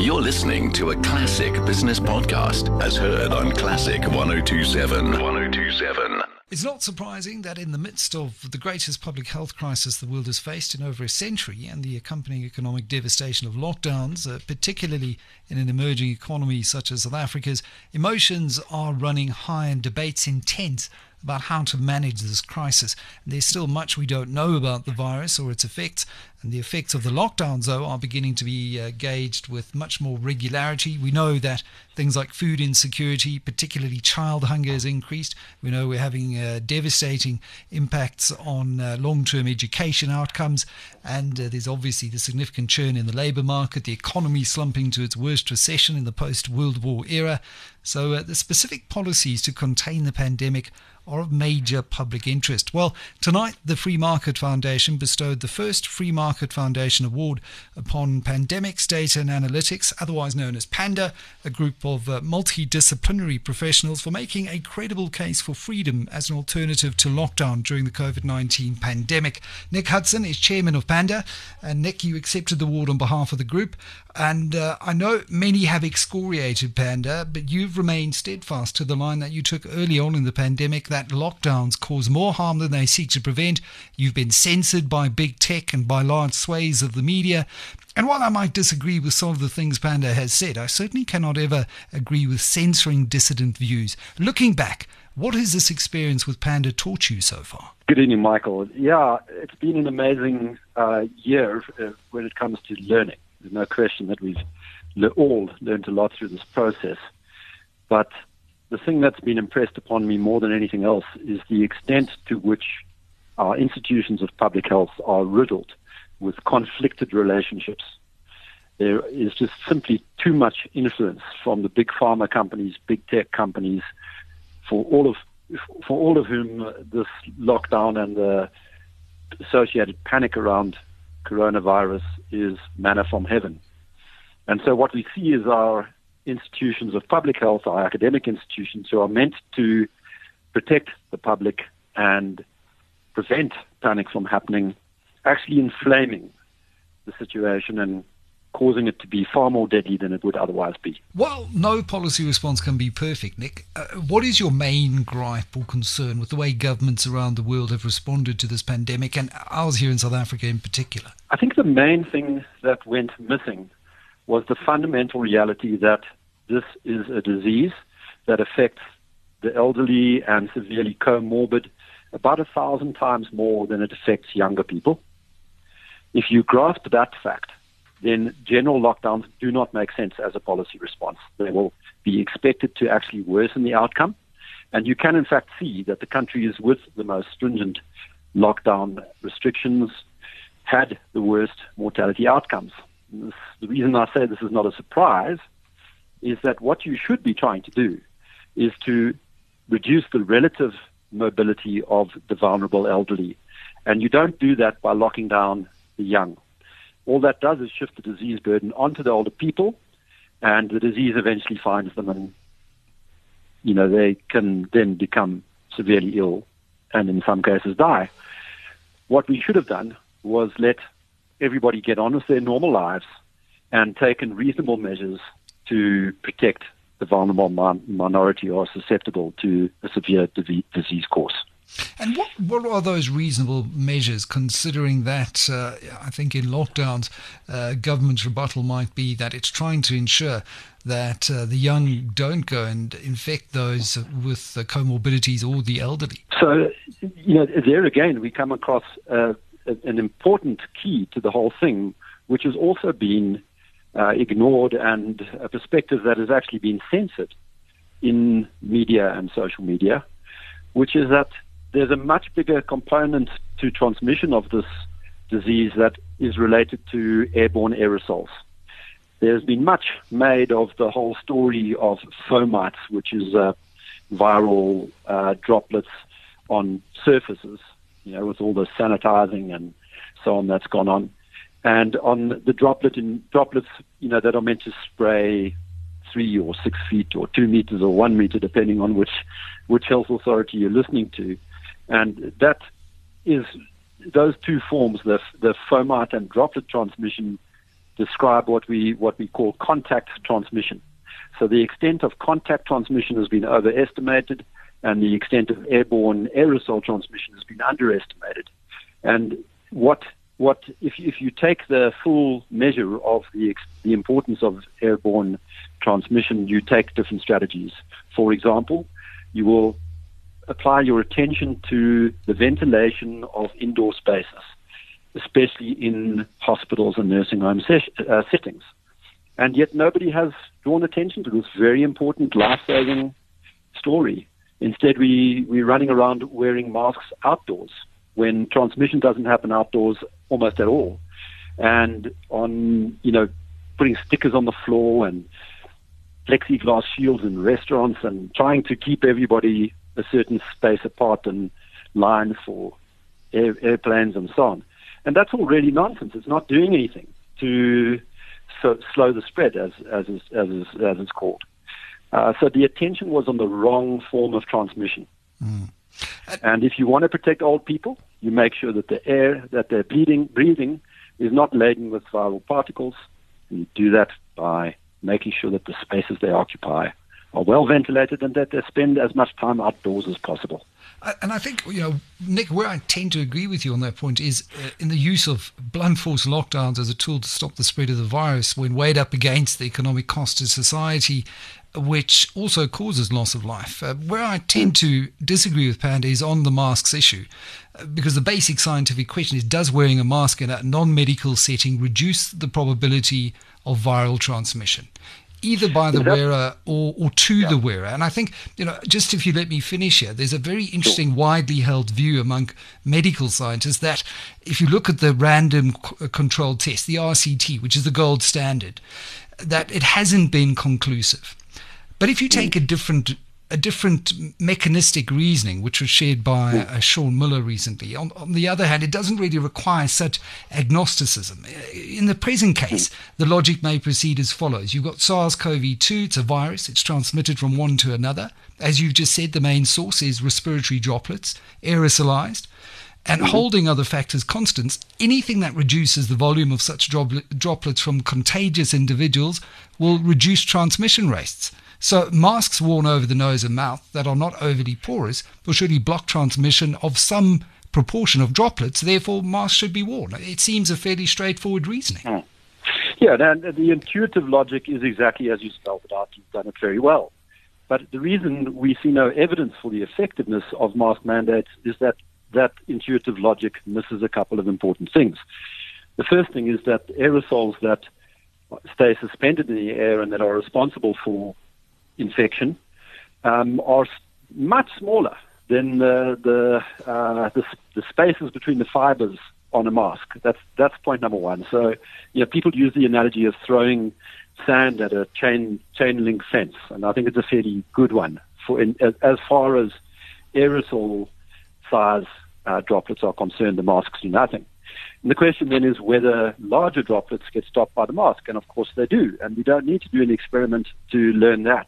You're listening to a classic business podcast as heard on Classic 1027. 1027. It's not surprising that in the midst of the greatest public health crisis the world has faced in over a century and the accompanying economic devastation of lockdowns, uh, particularly in an emerging economy such as South Africa's, emotions are running high and debates intense about how to manage this crisis. And there's still much we don't know about the virus or its effects, and the effects of the lockdowns, though, are beginning to be uh, gauged with much more regularity. We know that things like food insecurity, particularly child hunger, has increased. We know we're having uh, devastating impacts on uh, long term education outcomes, and uh, there's obviously the significant churn in the labour market, the economy slumping to its worst recession in the post World War era. So, uh, the specific policies to contain the pandemic are of major public interest. Well, tonight the Free Market Foundation bestowed the first Free Market Foundation Award upon Pandemics Data and Analytics, otherwise known as PANDA, a group of uh, multidisciplinary professionals for making a credible case for freedom as an alternative to lockdown during the COVID 19 pandemic. Nick Hudson is chairman of PANDA, and Nick, you accepted the award on behalf of the group. And uh, I know many have excoriated Panda, but you've remained steadfast to the line that you took early on in the pandemic that lockdowns cause more harm than they seek to prevent. You've been censored by big tech and by large swathes of the media. And while I might disagree with some of the things Panda has said, I certainly cannot ever agree with censoring dissident views. Looking back, what has this experience with Panda taught you so far? Good evening, Michael. Yeah, it's been an amazing uh, year uh, when it comes to learning. There's no question that we've all learned a lot through this process. But the thing that's been impressed upon me more than anything else is the extent to which our institutions of public health are riddled with conflicted relationships. There is just simply too much influence from the big pharma companies, big tech companies, for all of for all of whom this lockdown and the associated panic around coronavirus is manna from heaven. And so what we see is our institutions of public health, our academic institutions who are meant to protect the public and prevent panic from happening, actually inflaming the situation and causing it to be far more deadly than it would otherwise be. Well, no policy response can be perfect, Nick. Uh, what is your main gripe or concern with the way governments around the world have responded to this pandemic, and ours here in South Africa in particular? I think the main thing that went missing was the fundamental reality that this is a disease that affects the elderly and severely comorbid about a thousand times more than it affects younger people. If you grasp that fact, then general lockdowns do not make sense as a policy response. They will be expected to actually worsen the outcome. And you can, in fact, see that the countries with the most stringent lockdown restrictions had the worst mortality outcomes. This, the reason I say this is not a surprise is that what you should be trying to do is to reduce the relative mobility of the vulnerable elderly. And you don't do that by locking down the young all that does is shift the disease burden onto the older people, and the disease eventually finds them, and you know they can then become severely ill, and in some cases die. What we should have done was let everybody get on with their normal lives and taken reasonable measures to protect the vulnerable minority or susceptible to a severe disease course. And what, what are those reasonable measures, considering that uh, I think in lockdowns, uh, government's rebuttal might be that it's trying to ensure that uh, the young don't go and infect those with comorbidities or the elderly? So, you know, there again, we come across uh, an important key to the whole thing, which has also been uh, ignored and a perspective that has actually been censored in media and social media, which is that there's a much bigger component to transmission of this disease that is related to airborne aerosols. There's been much made of the whole story of fomites, which is uh, viral uh, droplets on surfaces, you know, with all the sanitizing and so on that's gone on. And on the droplet in droplets, you know, that are meant to spray three or six feet or two meters or one meter, depending on which which health authority you're listening to. And that is those two forms, the, the fomite and droplet transmission, describe what we what we call contact transmission. So the extent of contact transmission has been overestimated, and the extent of airborne aerosol transmission has been underestimated. And what what if if you take the full measure of the the importance of airborne transmission, you take different strategies. For example, you will apply your attention to the ventilation of indoor spaces, especially in hospitals and nursing home uh, settings. And yet nobody has drawn attention to this very important life-saving story. Instead, we, we're running around wearing masks outdoors when transmission doesn't happen outdoors almost at all. And on, you know, putting stickers on the floor and plexiglass shields in restaurants and trying to keep everybody a certain space apart and lines for air, airplanes and so on. And that's all really nonsense. It's not doing anything to so, slow the spread, as as is, as is, as it's called. Uh, so the attention was on the wrong form of transmission. Mm. And if you want to protect old people, you make sure that the air that they're breathing, breathing is not laden with viral particles. And you do that by making sure that the spaces they occupy are well ventilated and that they spend as much time outdoors as possible. And I think, you know, Nick, where I tend to agree with you on that point is uh, in the use of blunt force lockdowns as a tool to stop the spread of the virus when weighed up against the economic cost to society, which also causes loss of life. Uh, where I tend to disagree with Panda is on the masks issue, uh, because the basic scientific question is does wearing a mask in a non medical setting reduce the probability of viral transmission? Either by the wearer or, or to yeah. the wearer. And I think, you know, just if you let me finish here, there's a very interesting, widely held view among medical scientists that if you look at the random c- controlled test, the RCT, which is the gold standard, that it hasn't been conclusive. But if you take mm. a different a different mechanistic reasoning, which was shared by hmm. uh, Shaun Miller recently. On, on, the other hand, it doesn't really require such agnosticism. In the present hmm. case, the logic may proceed as follows. You've got SARS CoV 2, it's a virus, it's transmitted from one to another. As you've just said, the main source is respiratory droplets, aerosolized. And mm-hmm. holding other factors constant, anything that reduces the volume of such droplets from contagious individuals will reduce transmission rates. So masks worn over the nose and mouth that are not overly porous will surely block transmission of some proportion of droplets. Therefore, masks should be worn. It seems a fairly straightforward reasoning. Mm. Yeah, and the intuitive logic is exactly as you spelled it out. You've done it very well. But the reason we see no evidence for the effectiveness of mask mandates is that that intuitive logic misses a couple of important things. The first thing is that aerosols that stay suspended in the air and that are responsible for infection um, are much smaller than the the, uh, the, the spaces between the fibers on a mask. That's that's point number one. So, you know, people use the analogy of throwing sand at a chain chain link fence, and I think it's a fairly good one for in, as, as far as aerosol size uh, droplets are concerned. The masks do nothing. And the question then is whether larger droplets get stopped by the mask, and of course they do. And we don't need to do an experiment to learn that.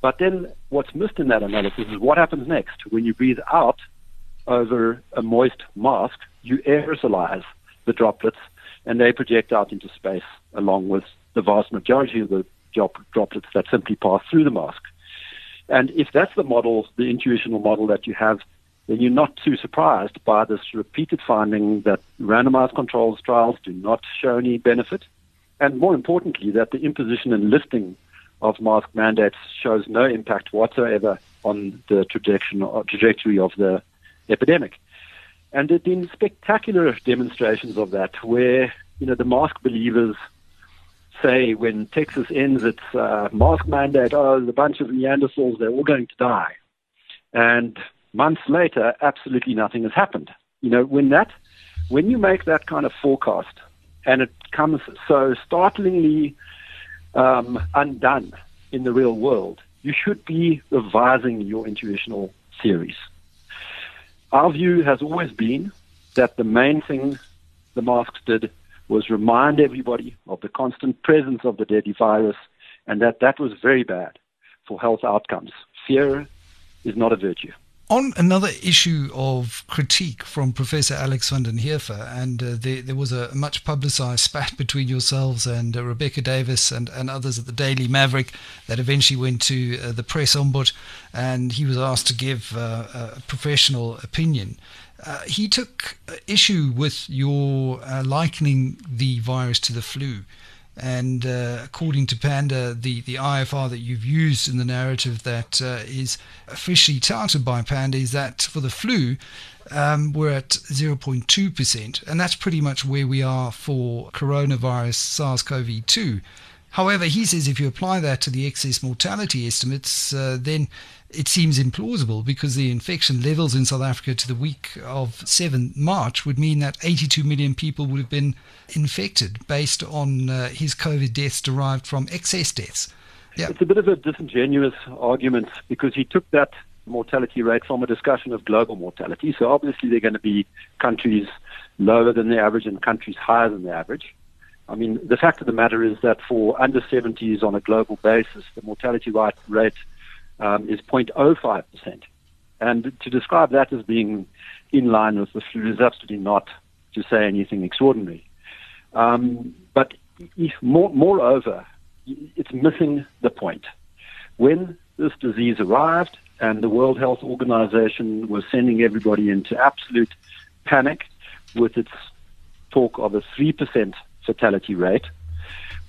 But then what's missed in that analysis is what happens next. When you breathe out over a moist mask, you aerosolize the droplets and they project out into space along with the vast majority of the droplets that simply pass through the mask. And if that's the model, the intuitional model that you have, then you're not too surprised by this repeated finding that randomized controls trials do not show any benefit. And more importantly, that the imposition and lifting of mask mandates shows no impact whatsoever on the trajectory of the epidemic. And there have been spectacular demonstrations of that where, you know, the mask believers say when Texas ends its uh, mask mandate, oh, a bunch of Neanderthals, they're all going to die. And months later, absolutely nothing has happened. You know, when that, when you make that kind of forecast and it comes so startlingly um, undone in the real world, you should be revising your intuitional theories. Our view has always been that the main thing the masks did was remind everybody of the constant presence of the deadly virus and that that was very bad for health outcomes. Fear is not a virtue. On another issue of critique from Professor Alex van den Heever, and uh, there, there, was a much publicized spat between yourselves and uh, Rebecca Davis and, and others at the Daily Maverick that eventually went to uh, the press ombud, and he was asked to give uh, a professional opinion. Uh, he took issue with your uh, likening the virus to the flu. And uh, according to Panda, the, the IFR that you've used in the narrative that uh, is officially touted by Panda is that for the flu, um, we're at 0.2%. And that's pretty much where we are for coronavirus SARS CoV 2. However, he says if you apply that to the excess mortality estimates, uh, then it seems implausible because the infection levels in South Africa to the week of 7 March would mean that 82 million people would have been infected based on uh, his COVID deaths derived from excess deaths. Yeah. It's a bit of a disingenuous argument because he took that mortality rate from a discussion of global mortality. So obviously there are going to be countries lower than the average and countries higher than the average. I mean, the fact of the matter is that for under 70s on a global basis, the mortality rate um, is 0.05%. And to describe that as being in line with the flu is absolutely not to say anything extraordinary. Um, but if, more, moreover, it's missing the point. When this disease arrived and the World Health Organization was sending everybody into absolute panic with its talk of a 3% fatality rate,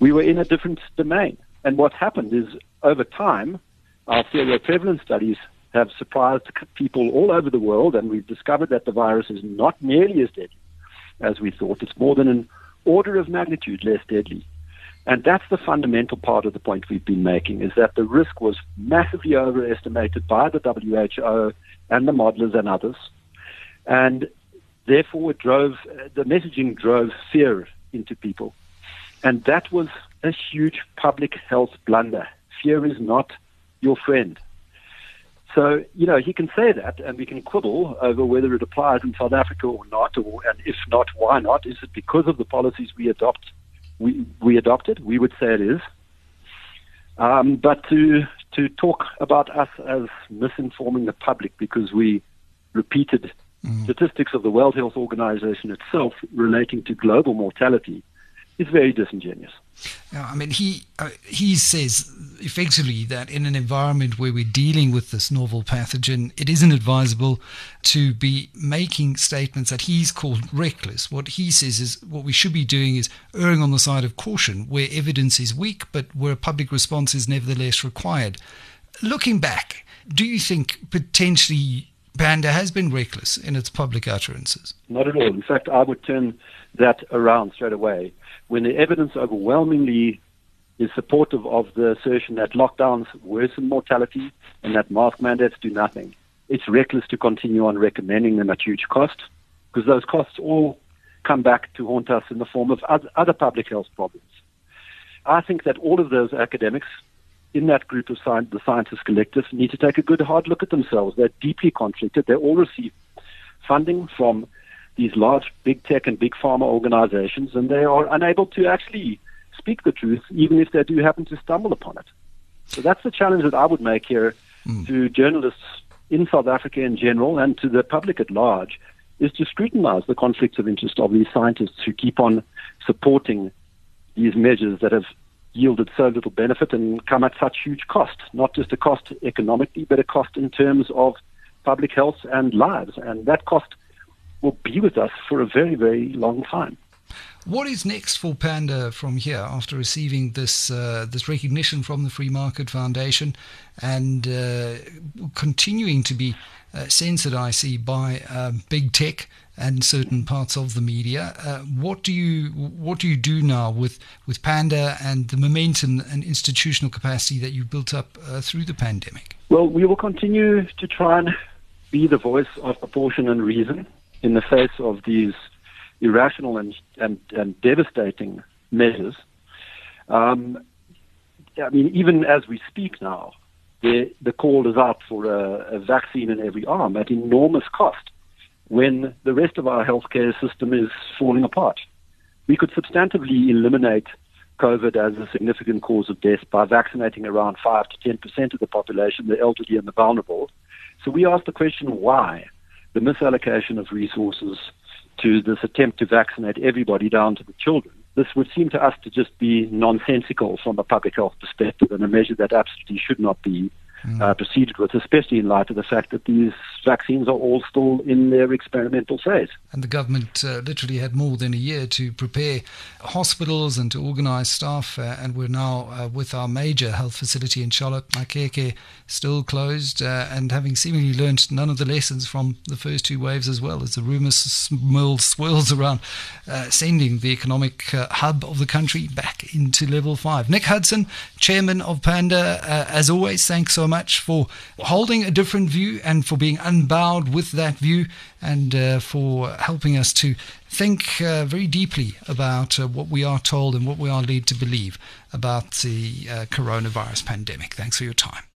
we were in a different domain. And what happened is over time, our seroprevalence studies have surprised people all over the world, and we've discovered that the virus is not nearly as deadly as we thought. It's more than an order of magnitude less deadly. And that's the fundamental part of the point we've been making, is that the risk was massively overestimated by the WHO and the modelers and others. And therefore, it drove, the messaging drove fear into people. And that was a huge public health blunder. Fear is not your friend. So, you know, he can say that and we can quibble over whether it applies in South Africa or not, or, and if not, why not? Is it because of the policies we adopt, we, we adopted? We would say it is. Um, but to, to talk about us as misinforming the public because we repeated mm. statistics of the World Health Organization itself relating to global mortality is very disingenuous. Yeah, I mean, he uh, he says effectively that in an environment where we're dealing with this novel pathogen, it isn't advisable to be making statements that he's called reckless. What he says is what we should be doing is erring on the side of caution where evidence is weak, but where a public response is nevertheless required. Looking back, do you think potentially Panda has been reckless in its public utterances? Not at all. In fact, I would turn that around straight away when the evidence overwhelmingly is supportive of the assertion that lockdowns worsen mortality and that mask mandates do nothing. It's reckless to continue on recommending them at huge cost because those costs all come back to haunt us in the form of other public health problems. I think that all of those academics in that group of science, the scientists collective need to take a good hard look at themselves. They're deeply conflicted. They all receive funding from these large big tech and big pharma organizations, and they are unable to actually speak the truth, even if they do happen to stumble upon it. So that's the challenge that I would make here mm. to journalists in South Africa in general and to the public at large is to scrutinize the conflicts of interest of these scientists who keep on supporting these measures that have yielded so little benefit and come at such huge cost, not just a cost economically, but a cost in terms of public health and lives. And that cost will be with us for a very, very long time. What is next for Panda from here after receiving this uh, this recognition from the Free Market Foundation and uh, continuing to be uh, censored, I see, by um, big tech and certain parts of the media? Uh, what do you what do you do now with with Panda and the momentum and institutional capacity that you built up uh, through the pandemic? Well, we will continue to try and be the voice of proportion and reason in the face of these irrational and, and, and devastating measures. Um, I mean, even as we speak now, the, the call is out for a, a vaccine in every arm at enormous cost when the rest of our healthcare system is falling apart. We could substantively eliminate COVID as a significant cause of death by vaccinating around 5 to 10% of the population, the elderly and the vulnerable, So we asked the question why the misallocation of resources to this attempt to vaccinate everybody down to the children. This would seem to us to just be nonsensical from a public health perspective and a measure that absolutely should not be uh, proceeded with, especially in light of the fact that these vaccines are all still in their experimental phase. And the government uh, literally had more than a year to prepare hospitals and to organize staff. Uh, and we're now uh, with our major health facility in Charlotte, Maxeke, still closed uh, and having seemingly learned none of the lessons from the first two waves as well as the rumors mill swirls around uh, sending the economic uh, hub of the country back into level five. Nick Hudson, chairman of Panda, as always, thanks so much for holding a different view and for being unbowed with that view and uh, for helping us to think uh, very deeply about uh, what we are told and what we are led to believe about the uh, coronavirus pandemic. Thanks for your time.